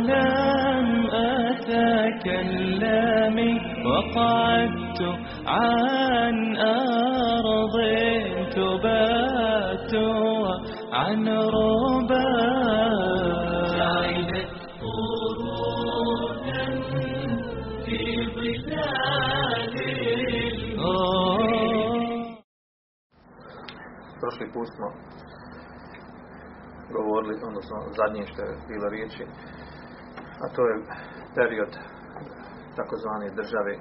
لم أتكلم وقعدت عن أرض تبات عن ربا. Prošli put smo govorili, odnosno zadnje što je bilo riječi, a to je period takozvane države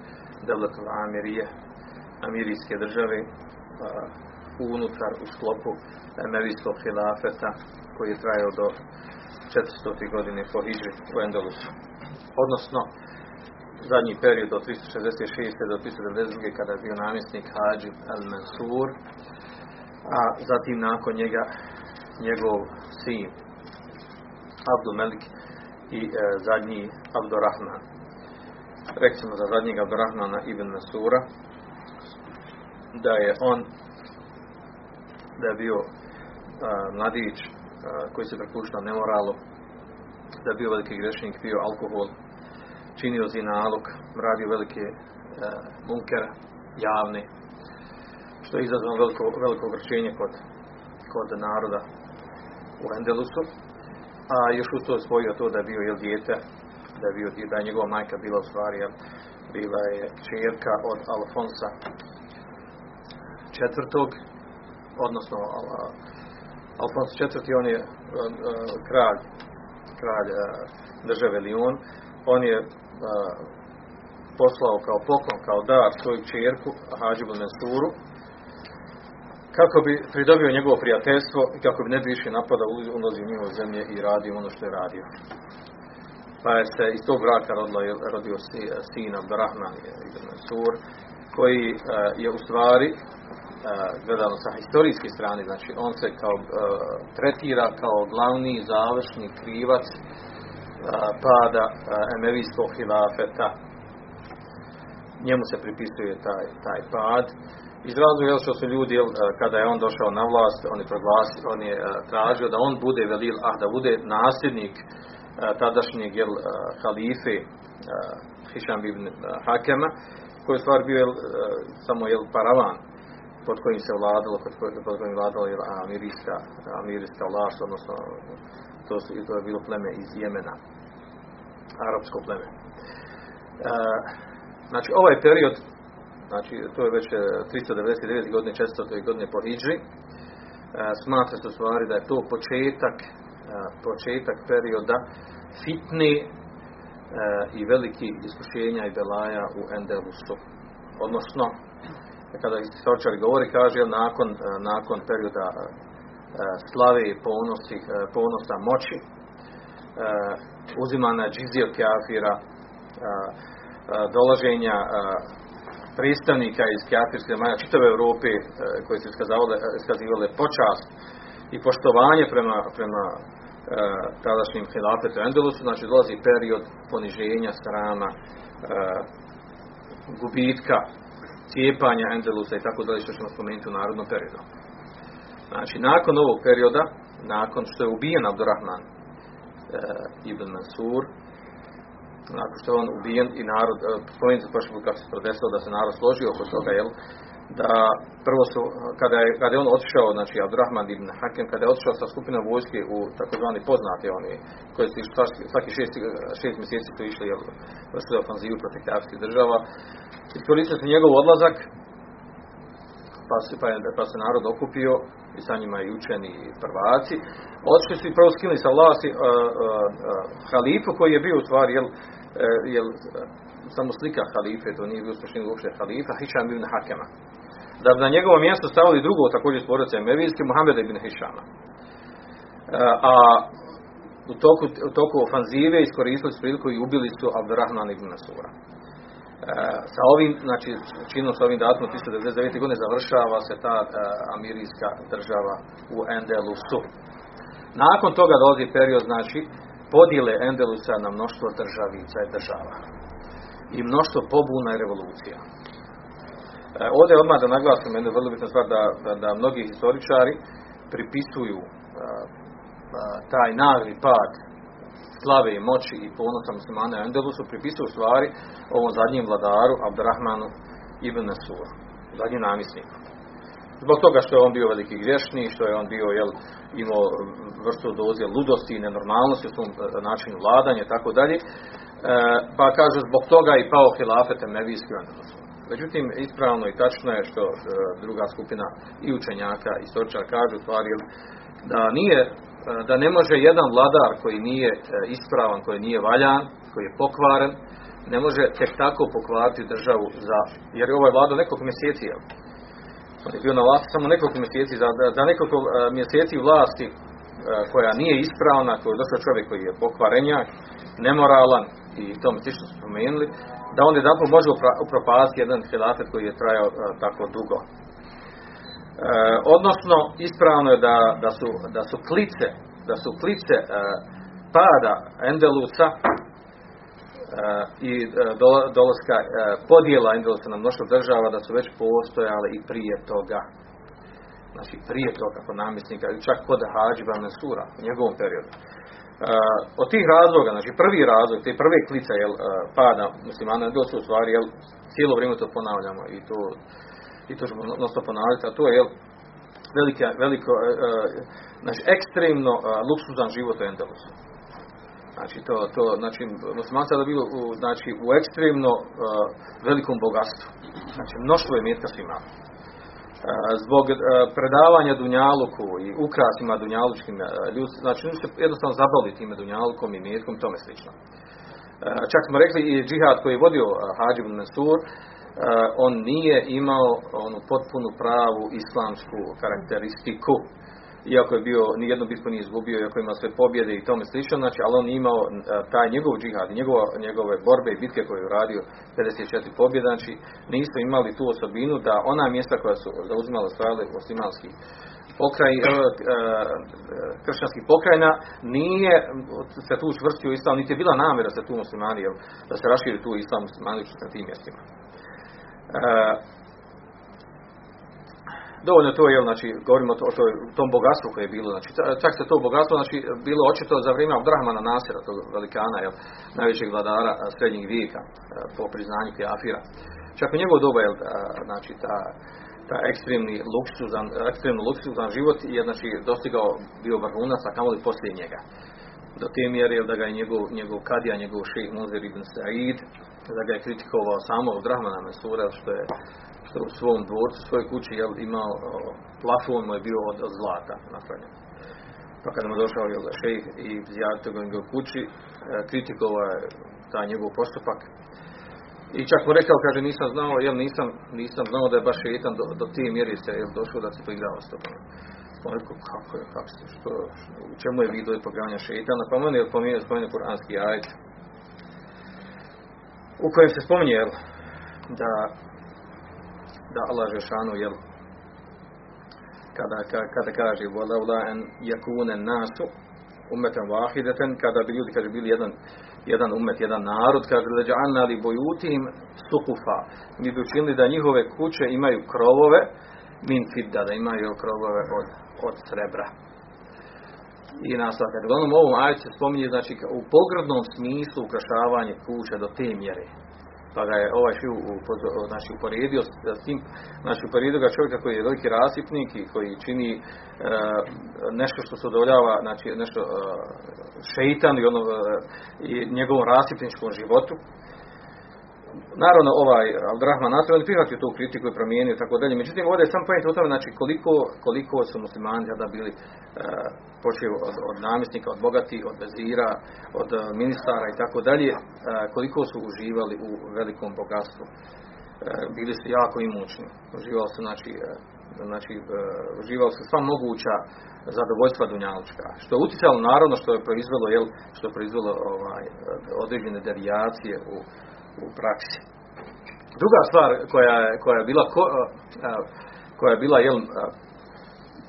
Devletul Amirije, Amirijske države, a, unutar u sklopu Emerijskog hilafeta koji je trajao do 400. godine po Hidži u Endelusu. Odnosno, zadnji period od 366. do 392. kada je bio namjesnik Hadži al-Mansur, a zatim nakon njega njegov sin Abdul Melik i e, zadnji Abdurrahman. Rekli za zadnjeg Abdurrahmana ibn Masura da je on da je bio a, mladić a, koji se prepuštao nemoralu da je bio veliki grešnik, pio alkohol činio zinalog radio velike a, munkere javne što je izazvalo veliko, veliko kod, kod naroda u Endelusu, a još u to spojio to da je bio jel, dijete, da je, bio, da je njegova majka bila u stvari, jel, bila je čerka od Alfonsa četvrtog, odnosno Al, Alfons četvrti, on je kralj, kralj države Lyon, on je poslao kao poklon, kao dar svoju čerku Hadžibu Mensuru, kako bi pridobio njegovo prijateljstvo i kako bi ne bi više napadao ulozi u njihove zemlje i radio ono što je radio. Pa je se iz tog braka rodilo, rodio sin Abdurrahman ibn Sur, koji uh, je u stvari uh, gledano sa historijske strane, znači on se kao tretira kao glavni završni krivac pada Emerijskog hilafeta. Njemu se pripisuje taj, taj pad iz razloga što su ljudi jel, kada je on došao na vlast on je, proglasi, on je tražio da on bude velil ah da bude nasljednik tadašnjeg jel, halife Hišam ibn Hakema koji je stvar bio jel, samo jel, paravan pod kojim se vladalo pod pod kojim vladalo jel, amirijska amirijska vlast odnosno to, to je bilo pleme iz Jemena arapsko pleme. E, znači ovaj period znači to je već 399. godine, 400. godine po Hidži, e, smatra se u stvari da je to početak, e, početak perioda fitne e, i veliki iskušenja i belaja u Endelusu. Odnosno, kada istoričari govori, kaže, nakon, nakon perioda slave i ponosi, ponosa moći, uzimana džizija kafira, dolaženja predstavnika iz kafirske zemalja čitave Europe e, koji su iskazivali počast i poštovanje prema, prema e, tadašnjim hilafetu Endelusu, znači dolazi period poniženja strama, e, gubitka, cijepanja Endelusa i tako dalje što ćemo spomenuti u narodnom periodu. Znači, nakon ovog perioda, nakon što je ubijen Abdurrahman e, ibn Mansur, nakon što je on ubijen i narod, e, spomenuti se prošli kako se prodesilo da se narod složio oko toga, jel, da prvo su, kada je, kada je on otišao, znači Abdurrahman ibn Hakem, kada je otišao sa skupinom vojske u takozvani poznati oni, koji su svaki, šest, šest mjeseci su išli, jel, vrstili ofanzivu protiv država, iskoristili su njegov odlazak, pa se, pa, pa se narod okupio i sa njima i učeni i prvaci. Otišli su i prvo skinuli sa vlasti uh, uh, uh, halifu koji je bio u stvari jel, jel, samo slika halife, to nije bio suštini uopšte halifa, Hišam ibn Hakema. Da bi na njegovo mjesto stavili drugo također porodice Emevijski, Muhammed ibn Hišama. E, a u toku, u toku ofanzive iskoristili su priliku i ubili su Abdurrahman ibn Nasura. E, sa ovim, znači činom sa ovim datumom 1999. godine završava se ta e, amirijska država u Endelusu. Nakon toga dolazi period, znači, podijele Endelusa na mnoštvo državica i država. I mnoštvo pobuna i revolucija. E, ovdje odmah da naglasim jednu vrlo bitnu stvar da, da, da mnogi historičari pripisuju e, taj nagli pad slave moći i ponosa muslimana u Endelusu pripisuju stvari ovom zadnjem vladaru Abdurrahmanu ibn Nasur, zadnjem namisniku. Zbog toga što je on bio veliki griješni, što je on bio jel, imao vrstu doze ludosti i nenormalnosti u svom e, načinu vladanja i tako dalje. E, pa kažu zbog toga i pao hilafet Emevijski Međutim, ispravno i tačno je što e, druga skupina i učenjaka i istoričara kažu stvari da nije da ne može jedan vladar koji nije ispravan, koji nije valjan, koji je pokvaren, ne može tek tako pokvariti državu za, jer je ovaj vlada nekoliko mjeseci? On je bio na vlasti samo nekoliko mjeseci, za, za nekoliko uh, mjeseci vlasti koja nije ispravna, koji je došao čovjek koji je pokvarenjak, nemoralan i to mi slično spomenuli, da on jedan može upropasti jedan hilafet koji je trajao tako dugo. E, odnosno, ispravno je da, da, su, da su klice, da su klice e, pada Endelusa i dolaska podjela Endelusa na mnoštvo država da su već postojale i prije toga. Znači prije toga kod namjesnika i čak kod Hađiba Mesura u njegovom periodu. Od tih razloga, znači prvi razlog, te prve klice jel, pada muslimana, to su u stvari, jel, cijelo vrijeme to ponavljamo i to, i to ćemo nosto ponavljati, a to je jel, velike, veliko, znači ekstremno luksuzan život u Endelusu. Znači, to, to, znači, musliman sada bilo u, znači, u ekstremno uh, velikom bogatstvu. Znači, mnoštvo je metka svima. Uh, zbog uh, predavanja Dunjaluku i ukrasima Dunjalučkim ljudi, znači, ljudi se jednostavno zabavili time Dunjalukom i metkom, tome slično. Uh, čak smo rekli i džihad koji je vodio uh, Hađib uh, on nije imao onu potpunu pravu islamsku karakteristiku iako je bio, nijedno bitko nije izgubio, iako ima sve pobjede i tome slično, znači, ali on imao taj njegov džihad njegove, njegove borbe i bitke koje je uradio 54 pobjede, znači nisu imali tu osobinu da ona mjesta koja su zauzimala stajale oslimanski pokraj, kršćanskih pokrajina nije se tu čvrstio islam, niti je bila namjera se tu muslimani, da se raširi tu islam muslimani na tim mjestima. E, dovoljno to je, znači, govorimo o, to, o tom bogatstvu koje je bilo, znači, čak se to bogatstvo, znači, bilo očito za vrijeme Abdrahmana Nasira, tog velikana, jel, najvećeg vladara srednjeg vijeka, po priznanju Kjafira. Čak u njegov doba, jel, znači, ta, ta ekstremni luksuzan, ekstremno luksuzan život je, znači, dostigao bio vrhunac, a kamoli poslije njega. Do te mjere, jel, da ga je njegov, njegov kadija, njegov šejh Muzir ibn Sa'id, da ga je kritikovao samo od Rahmana Mesura, što je što u svom dvorcu, svojoj kući jel, imao plafon mu je bio od, od zlata napravljen. Pa kada mu došao jel, šejh i zjavite ga u kući, e, kritikovao je taj njegov postupak. I čak mu rekao, kaže, nisam znao, jel, nisam, nisam znao da je baš šeitan do, do te mjeri se jel, došao da se poigrava s tobom. On rekao, kako je, kako što, u čemu je vidio i pogravanja šeitana, pa on je pomijenio, spomenuo kuranski ajd, u kojem se spominje, jel, da da Allah Žešanu jel kada, kada kaže walaula an yakuna nasu ummatan wahidatan kada bi ljudi kaže bili jedan jedan umet, jedan narod, kaže leđa'alna li bojutihim sukufa. Mi bi učinili da njihove kuće imaju krovove min fidda, da imaju krovove od, od srebra. I nastavak, kad uglavnom ovom ajcu se spominje, znači u pogrdnom smislu ukrašavanje kuće do te mjere pa ga je ovaj šiju znači, uporedio s tim, znači uporedio ga čovjeka koji je veliki rasipnik i koji čini e, nešto što se odoljava, znači nešto e, šeitan i, ono, e, i njegovom rasipničkom životu. Naravno ovaj Abdurrahman Nasr on prihvatio tu kritiku i promijenio tako dalje. Međutim ovdje je sam pojent u tome znači koliko, koliko su muslimani tada bili e, od, od namjesnika, od bogati, od vezira, od e, ministara i tako dalje, e, koliko su uživali u velikom bogatstvu. E, bili su jako imućni. Uživali su znači znači uživali su sva moguća zadovoljstva dunjalučka. Što je utjecalo naravno što je proizvelo jel, što je proizvelo ovaj, određene devijacije u, u praksi. Druga stvar koja je, koja je bila koja je bila jel,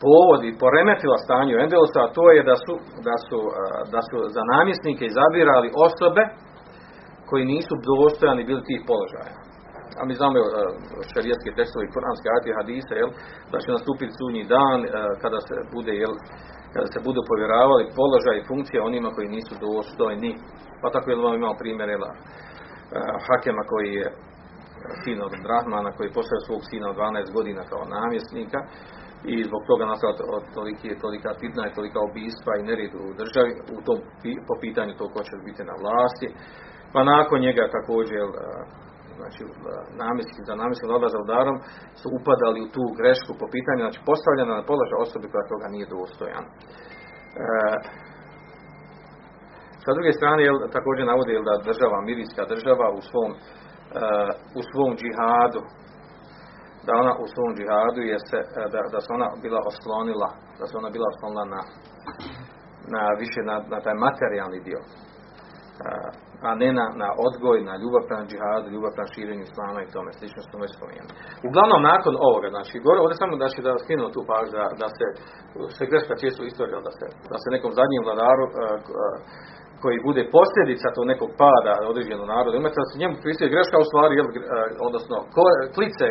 povod i poremetila stanje u Endelosa, a to je da su, da su, da su za namjesnike izabirali osobe koji nisu dostojani bili tih položaja. A mi znamo šarijetske tekstove kuranske ajete hadise, jel, da će nastupiti sunji dan kada se bude jel, kada se budu povjeravali položaj i funkcije onima koji nisu dostojni. Pa tako je vam imao primjer jel, Hakema koji je sin od Brahmana koji je poslao svog sina od 12 godina kao namjesnika i zbog toga nastala toliki, tolika fitna i tolika obistva i nered u državi u tom, po pitanju to ko će biti na vlasti. Pa nakon njega također znači namjesnik za namjesnik vlada za udarom su upadali u tu grešku po pitanju znači postavljena na položaj osobi koja toga nije dostojan. E, sa druge strane jel, također navodi jel, da država, mirijska država u svom, e, u svom džihadu da ona u svom džihadu je se, e, da, da se ona bila oslonila, da se ona bila oslonila na, na više na, na taj materijalni dio. E, a ne na, na odgoj, na ljubav prema džihadu, ljubav prema širenju islama i tome, slično što smo već spomenuli. Uglavnom, nakon ovoga, znači, gore, ovdje samo znači, da skinu tu pažnju, da, da se, se greška često istorija, da se, da se nekom zadnjem vladaru uh, uh, koji bude posljedica tog nekog pada određenog naroda, imate da se njemu pripisuje greška u stvari, jel, odnosno klice,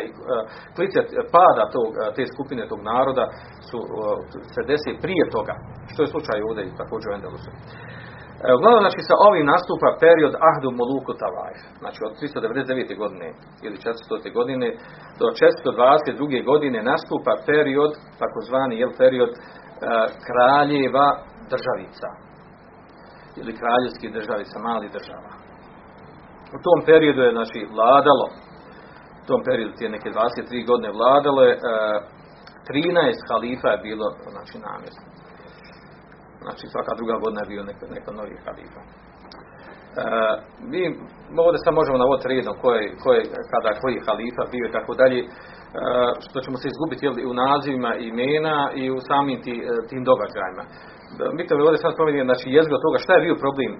klice pada tog, te skupine tog naroda su, se desi prije toga, što je slučaj ovdje i također u Endelusu. E, uglavnom, znači, sa ovim nastupa period Ahdu Moluku Talaj, znači od 399. godine ili 400. godine do 422. godine nastupa period, takozvani jel, period kraljeva državica, ili kraljevskih državi sa malih država. U tom periodu je znači vladalo, u tom periodu tije neke 23 godine vladalo je, e, 13 halifa je bilo znači namjesno. Znači svaka druga godina je bio neko, neko novi halifa. E, mi ovdje sad možemo navoditi redom koje, koje, kada koji halifa bio i tako dalje, e, što ćemo se izgubiti jel, u nazivima imena i u samim ti, e, tim događajima mi to ovdje sad spominje, znači jezgro toga šta je bio problem,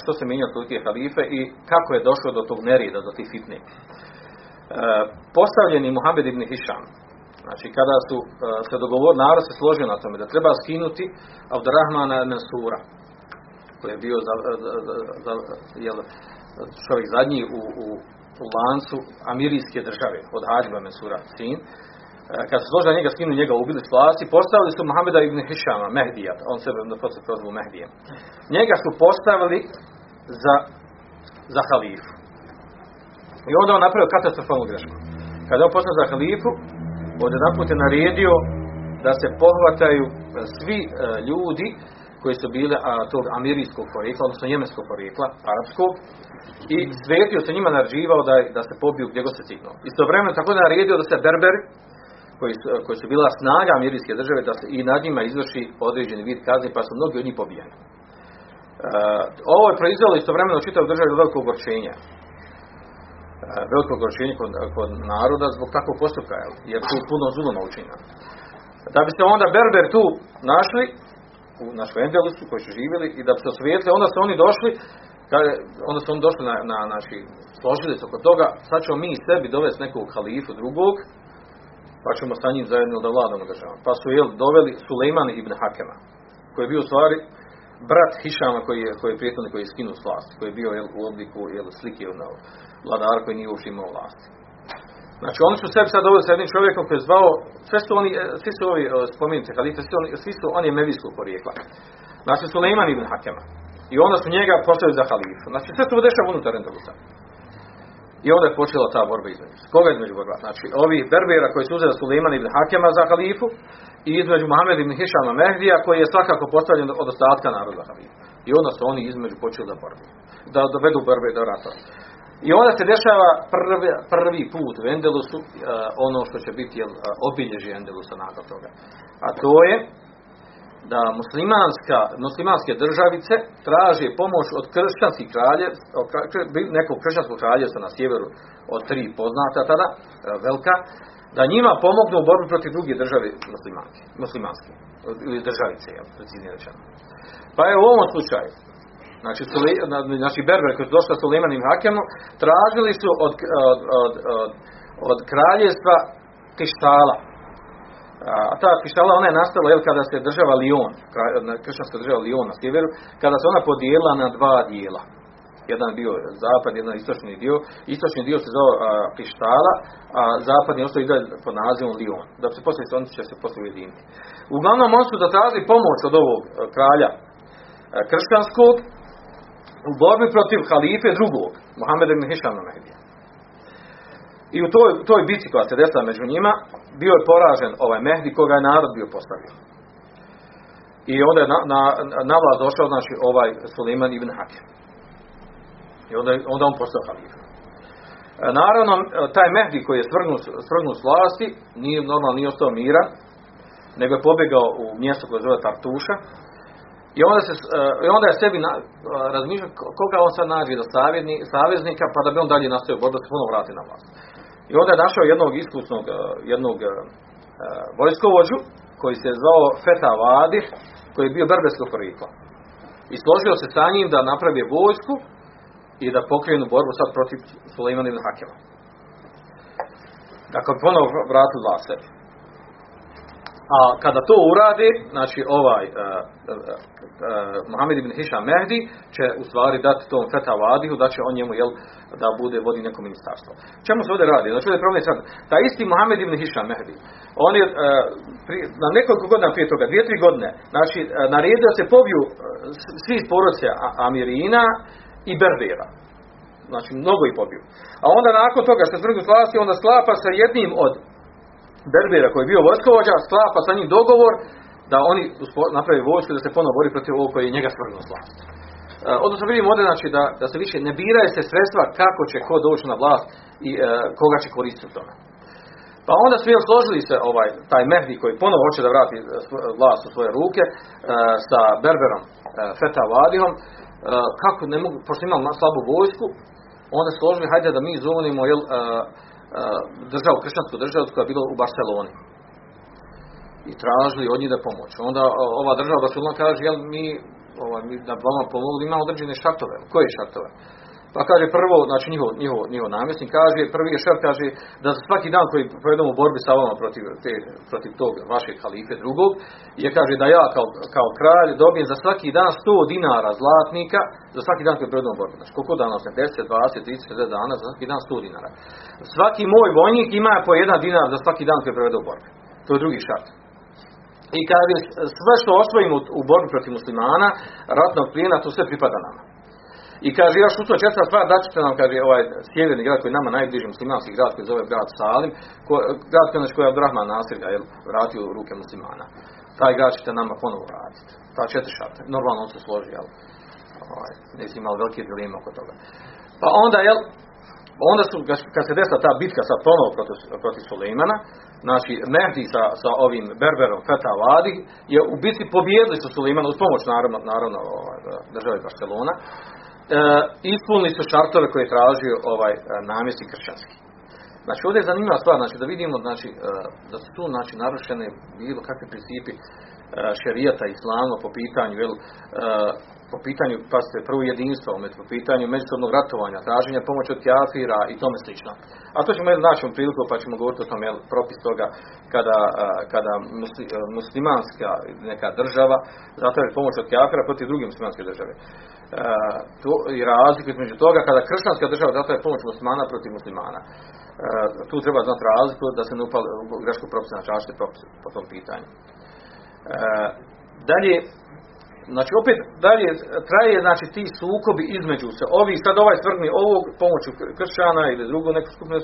što se mijenjao tolike halife i kako je došlo do tog nerida, do tih fitne. Postavljeni Muhammed ibn Hisham, znači kada su se dogovor, narod se složio na tome da treba skinuti Abdurrahmana Nasura, koji je bio za, za, za, jel, čovjek zadnji u, u, u lancu amirijske države, od Hađba Mensura, sin, E, kad su složili njega skinu njega ubili s vlasti, postavili su Muhameda ibn Hišama, Mehdija, on sebe na poslije prozvu Mehdijem. Njega su postavili za, za halifu. I onda on napravio katastrofalnu grešku. Kada on postavio za halifu, od jedan put je naredio da se pohvataju e, svi e, ljudi koji su bili a, tog amirijskog porijekla, odnosno njemenskog porijekla, arapskog, i svetio se njima naređivao da, da se pobiju gdje god se cignuo. Istovremeno tako naredio da se berberi, koji su, koji su bila snaga amirijske države da se i nad njima izvrši određeni vid kazni pa su mnogi od njih pobijeni. E, ovo je proizvelo istovremeno čitav državu velikog ogorčenja. E, veliko ogorčenje kod, kod naroda zbog takvog postupka, jer tu puno zuloma učinjeno. Da bi se onda Berber tu našli, u našoj Endelusu koji su živjeli i da bi se osvijetili, onda su oni došli, onda su oni došli na, na naši, složili se oko toga, sad ćemo mi sebi dovesti nekog halifu drugog, pa ćemo sa njim zajedno da vladamo državom. Pa su jel, doveli Sulejman ibn Hakema, koji je bio u stvari brat Hišama koji je, koji je prijetno koji je skinuo s vlasti, koji je bio jel, u obliku jel, slike od vladara koji nije uopšte imao vlasti. Znači oni su sebi sad doveli sa jednim čovjekom koji je zvao, sve su oni, svi su ovi spomenuti halife, svi, oni, svi su oni mevijskog porijekla. Znači Sulejman ibn Hakema. I onda su njega postavili za halifu. Znači sve su dešava unutar Endelusa. I onda je počela ta borba između. Koga između borba? Znači, ovi berbera koji su uzeli Suleiman ibn Hakema za halifu i između Muhammed ibn Hišama Mehdija koji je svakako postavljen od ostatka naroda halifa. I onda su oni između počeli da borbu. Da dovedu borbe do rata. I onda se dešava prvi, prvi put u Endelusu uh, ono što će biti jel, obilježje Endelusa nakon toga. A to je da muslimanska, muslimanske državice traže pomoć od kršćanskih kralje, nekog kršćanskog kraljevstva na sjeveru od tri poznata tada, velika, da njima pomognu u borbi protiv druge države muslimanske, muslimanske ili državice, jel, preciznije rečeno. Pa je u ovom slučaju, znači, znači Berber koji su došli Suleiman i Hakemu, tražili su od, od, od, od, od kraljevstva Tištala, a ta pištala ona je nastala jel, kada se država Lion, kršćanska država Lion na sjeveru, kada se ona podijelila na dva dijela. Jedan bio zapad, jedan istočni dio. Istočni dio se zove Pištala, a zapadni ostao ide pod nazivom Lion. Da se poslije oni će se poslije ujediniti. Uglavnom oni su zatražili pomoć od ovog kralja kršćanskog u borbi protiv halife drugog, Mohameda ibn Hišama Mehdija. I u toj, toj bici koja se desila među njima, bio je poražen ovaj Mehdi koga je narod bio postavio. I onda je na, na, na vlast došao znači ovaj Suleiman ibn Hakim. I onda, onda on postao halif. E, naravno, taj Mehdi koji je svrgnut, s vlasti, nije normalno nije ostao miran, nego je pobjegao u mjesto koje zove Tartuša. I onda, se, e, i onda je sebi e, razmišljao koga on sad nađe da saveznika, pa da bi on dalje nastavio borbu da se ponovno vrati na vlast. I onda je našao jednog iskusnog, e, jednog uh, vojskovođu, koji se zvao Feta Vadi, koji je bio berberskog porijekla. I složio se sa njim da napravi vojsku i da pokrenu borbu sad protiv Suleimana ibn Hakema. Dakle, ponovo vratu dva sebi. A kada to uradi, znači ovaj uh, uh, Mohamed ibn Hisham Mehdi će u stvari dati tom Feta Vadiju, da će on njemu jel, da bude vodi neko ministarstvo. Čemu se ovdje radi? Znači ovdje problem sad. Taj isti Mohamed ibn Hisham Mehdi, on je uh, pri, na nekoliko godina prije toga, dvije, tri godine, znači uh, naredio se pobiju uh, svi iz Amirina i Berbera. Znači mnogo ih pobiju. A onda nakon toga što se s vlasti, onda sklapa sa jednim od Berbera koji je bio vojskovođa, sklapa sa njim dogovor da oni naprave vojsku da se ponovo bori protiv ovog koji je njega svrgnuo s vlasti. E, odnosno vidimo ovdje znači, da, da se više ne biraju se sredstva kako će ko doći na vlast i e, koga će koristiti u tome. Pa onda su jel složili se ovaj, taj Mehdi koji ponovo hoće da vrati e, vlast u svoje ruke sa Berberom Feta Vadihom, kako ne mogu, pošto imali slabu vojsku, onda su složili hajde da mi zovnimo jel, državu, kršćansku državu koja je bila u Barceloni. I tražili od njih da pomoć. Onda ova država Barcelona kaže, jel mi, ovaj, mi da vama pomogli, ima određene šartove. Koje šartove? Pa kaže prvo, znači njihov, njihov, njihov namjesnik kaže, prvi je šart kaže da svaki dan koji provedemo u borbi sa vama protiv, te, protiv tog vašeg halife drugog, je kaže da ja kao, kao kralj dobijem za svaki dan 100 dinara zlatnika, za svaki dan koji provedemo u borbi. Znači koliko dana, 10, 20, 30, 40 dana, za svaki dan 100 dinara. Svaki moj vojnik ima po jedan dinar za svaki dan koji provede u borbi. To je drugi šart. I kaže sve što osvojimo u borbi protiv muslimana, ratnog plijena, to sve pripada nama. I kaže još u to četvrta stvar, da ćete nam, kaže, ovaj sjeverni grad koji je nama najbliži muslimanski grad koji zove grad Salim, ko, grad koji je Abdurrahman Nasir ga je vratio u ruke muslimana. Taj grad ćete nama ponovo vratiti. Ta četiri šarte. Normalno on se složi, jel? Ovaj, nisi imali velike dileme oko toga. Pa onda, jel, onda su, kad se desila ta bitka sa ponovo protiv, protiv Sulejmana, znači Mehdi sa, sa ovim Berberom Feta Vadi, je u bitci pobijedili su Sulejmana uz pomoć naravno, naravno ovaj, države Barcelona ispunili su šartove koje je tražio ovaj e, namjesnik kršćanski. Znači ovdje je zanimljiva stvar, znači da vidimo znači, e, da su tu znači, narušene bilo kakve principi e, šerijata islama po pitanju jel, po pitanju pasite prvo jedinstva, po pitanju međusobnog ratovanja, traženja pomoći od kjafira i tome slično. A to ćemo naći priliku pa ćemo govoriti o tome jel, propis toga kada, kada muslimanska neka država zatraži pomoć od kjafira protiv druge muslimanske države. E, to, i razliku između toga kada kršćanska država je pomoć muslimana protiv muslimana. E, tu treba znati razliku da se ne upali u grešku propisa na čašte po tom pitanju. E, dalje, znači opet dalje traje znači ti sukobi između se. Ovi sad ovaj svrgni ovog pomoću kršćana ili drugu neku skupinu,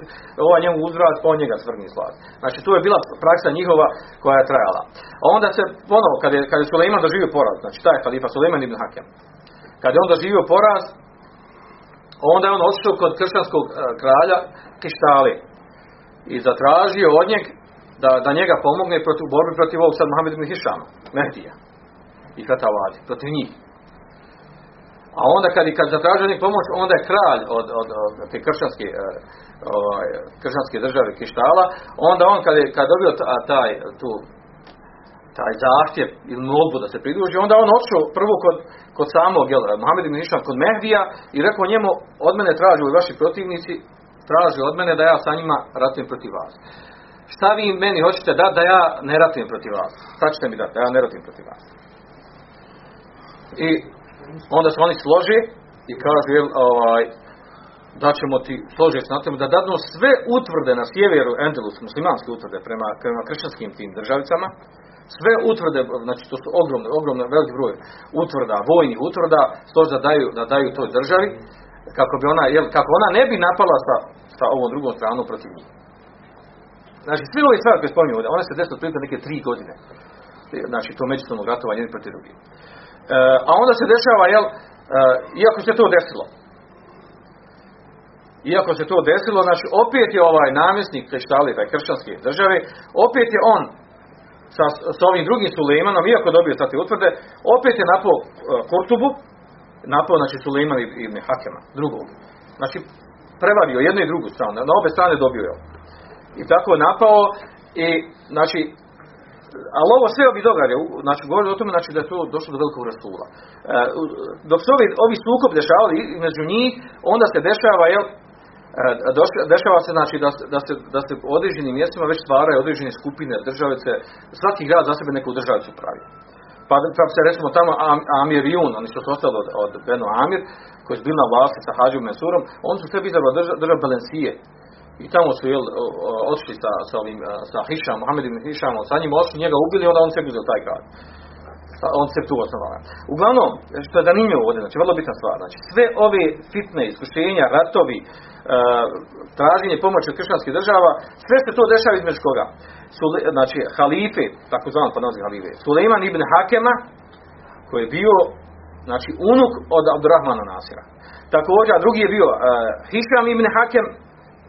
ovaj njemu uzvrat, pa on njega svrgni slad. Znači tu je bila praksa njihova koja je trajala. A onda se ponovo, kad je, kad je Suleiman doživio poraz, znači taj halifa Suleiman ibn Hakem, kad je on doživio poraz, onda je on otišao kod kršćanskog e, kralja Kištali i zatražio od njeg da, da njega pomogne protiv borbi protiv ovog sad Mohamed ibn Hišama, Mehdija i Katavadi, protiv njih. A onda kad, kad zatražio njih pomoć, onda je kralj od, od, od te kršćanske, e, ovaj, kršćanske države Kištala, onda on kad je kad je dobio ta- taj, tu, taj zahtjev ili molbu da se pridruži, onda on otišao prvo kod, kod samog, jel, Mohamed ibn kod Mehdija i rekao njemu, od mene tražu i vaši protivnici, traže od mene da ja sa njima ratujem protiv vas. Šta vi meni hoćete dati da ja ne ratujem protiv vas? Šta ćete mi dati da ja ne ratujem protiv vas? I onda se oni slože i kažu, jel, ovaj, da ćemo ti složiti na tome da dadnu sve utvrde na sjeveru Endelus, muslimanske utvrde prema, prema kršćanskim tim državicama, sve utvrde, znači to su ogromne, ogromne, veliki broj utvrda, vojnih utvrda, složi da daju, da daju toj državi, kako bi ona, jel, kako ona ne bi napala sa, sa ovom drugom stranom protiv njih. Znači, sve ove stvari koje spominju ovdje, one se desile otprilike neke tri godine. Znači, to međusobno ratovanje jedni protiv drugih. E, a onda se dešava, jel, e, iako se to desilo, iako se to desilo, znači opet je ovaj namjesnik Kreštali, taj kršćanske države, opet je on sa, sa ovim drugim Sulejmanom, iako dobio sad te utvrde, opet je napao e, Kurtubu, napao znači Sulejman i- ibn Hakema, drugog. Znači, prevario jednu i drugu stranu, na obe strane dobio je. I tako je napao i, znači, ali ovo sve ovi događaji, u- znači govori o tome znači, da je to došlo do velikog rasula. E, dok se ovi, ovi sukob dešavali među njih, onda se dešava, jel, e, dešava se znači da, da se, da se određenim mjestima već stvaraju određene skupine državice, svaki grad za sebe neku državicu pravi. Pa, pa se recimo tamo Am- Amir Jun, oni su ostali od, od Beno Amir, koji su bili na vlasti sa Hađom Mensurom, oni su sebi izabrali držav, držav. I tamo su jel, otišli sa, sa, ovim, a, sa Hišam, Mohamed ibn Hišamom, sa njim otišli, njega ubili, onda on sebi uzeo taj grad. On se tu osnovao. Uglavnom, što je zanimljivo ovdje, znači vrlo bitna stvar, znači sve ove fitne iskušenja, ratovi, e, traženje pomoći od kršćanskih država, sve se to dešava između koga? Sule, znači halife, tako zvan pa halife, Suleiman ibn Hakema, koji je bio znači unuk od Abdurrahmana Nasira. Također, drugi je bio uh, Hišam ibn Hakem,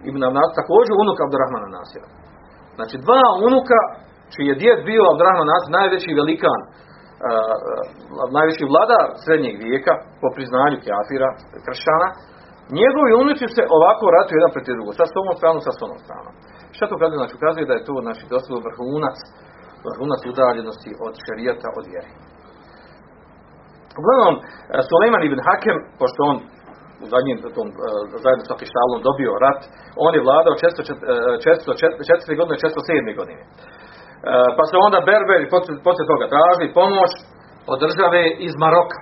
ibn Abnas, također unuk Abdurrahmana Nasira. Znači dva unuka, čiji je djed bio Abdurrahman Nasir, najveći velikan, uh, najveći vladar srednjeg vijeka, po priznanju kafira, kršćana, njegovi unuci se ovako ratuju jedan protiv drugog, sa s ovom stranom, sa s onom stranom. Šta to ukazuje? Znači, ukazuje da je to znači, dosta vrhunac, vrhunac udaljenosti od šerijata, od vjeri. Uglavnom, e, Suleiman ibn Hakem, pošto on u zadnjem tom, e, zajedno sa Kištalom dobio rat, on je vladao 404. godine, 407. godine. E, Pa se onda Berberi poslije, toga tražili pomoć od države iz Maroka.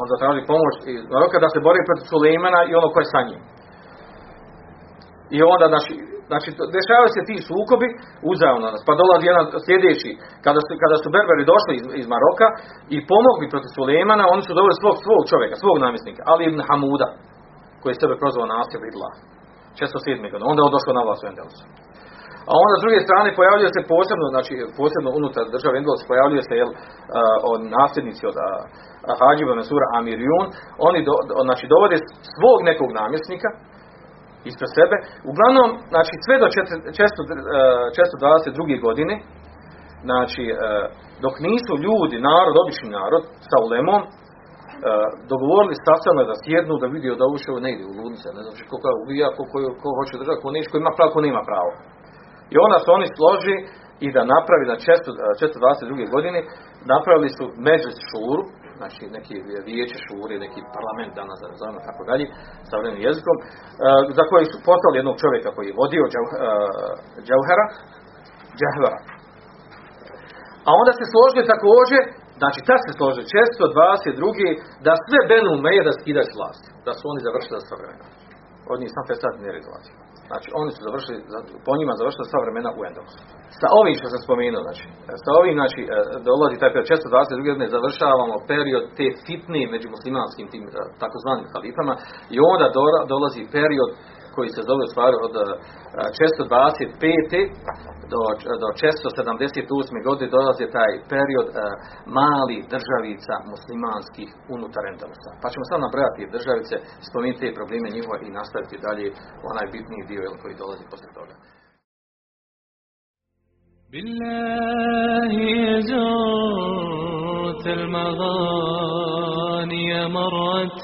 On zatraži pomoć iz Maroka da se bori protiv Sulejmana i ono koje je sa njim. I onda, znači, znači dešavaju se ti sukobi uzajamno nas, pa dolazi jedan sljedeći, kada su, kada su Berberi došli iz, iz Maroka i pomogli protiv Sulejmana, oni su doveli svog, svog čovjeka, svog namjesnika, Ali ibn Hamuda, koji je sebe prozvao Nasir Idlah. 607. godine, onda je on došao na vlast u Endelusu. A onda s druge strane pojavljuje se posebno, znači posebno unutar države Endelus pojavljuje se jel, uh, od nasljednici od uh, Hađiba Mesura Amirjun, oni do- znači dovode svog nekog namjesnika, ispred sebe. Uglavnom, znači sve do četiri- često, eh, 422. godine, znači eh, dok nisu ljudi, narod, obični narod, sa ulemom, eh, dogovorili sastavno da sjednu, da vidio da ušao ne ide u ludnice, ne znam koliko je ubija, koliko ko hoće držati, ko neće, ko ima pravo, ko nema pravo. I onda su oni složi i da napravi na 422. godine, napravili su međus šuru, znači neki vijeće šure, neki parlament danas da nazovemo tako dalje, savremenim jezikom, e, za koji su poslali jednog čovjeka koji je vodio Džau- e, Džauhera, Džahvara. A onda se složili također, znači tad se složili 422. da sve Benu Meje da skidaju s da su oni završili za sva vremena. Od njih sam sad ne rezulati. Znači, oni su završili, po njima završili sva vremena u Endelusu. Sa ovim što sam spomenuo, znači, sa ovim, znači, e, dolazi taj period 422. godine, završavamo period te fitne među muslimanskim tim e, takozvanim halifama i onda dolazi period koji se zove u stvari od e, 625 do, do 678. godine dolazi taj period e, mali državica muslimanskih unutar Endalusa. Pa ćemo sad nabrajati državice, spomenuti te probleme njihove i nastaviti dalje onaj bitniji dio jel, koji dolazi posle toga. بالله زرت المغاني مرة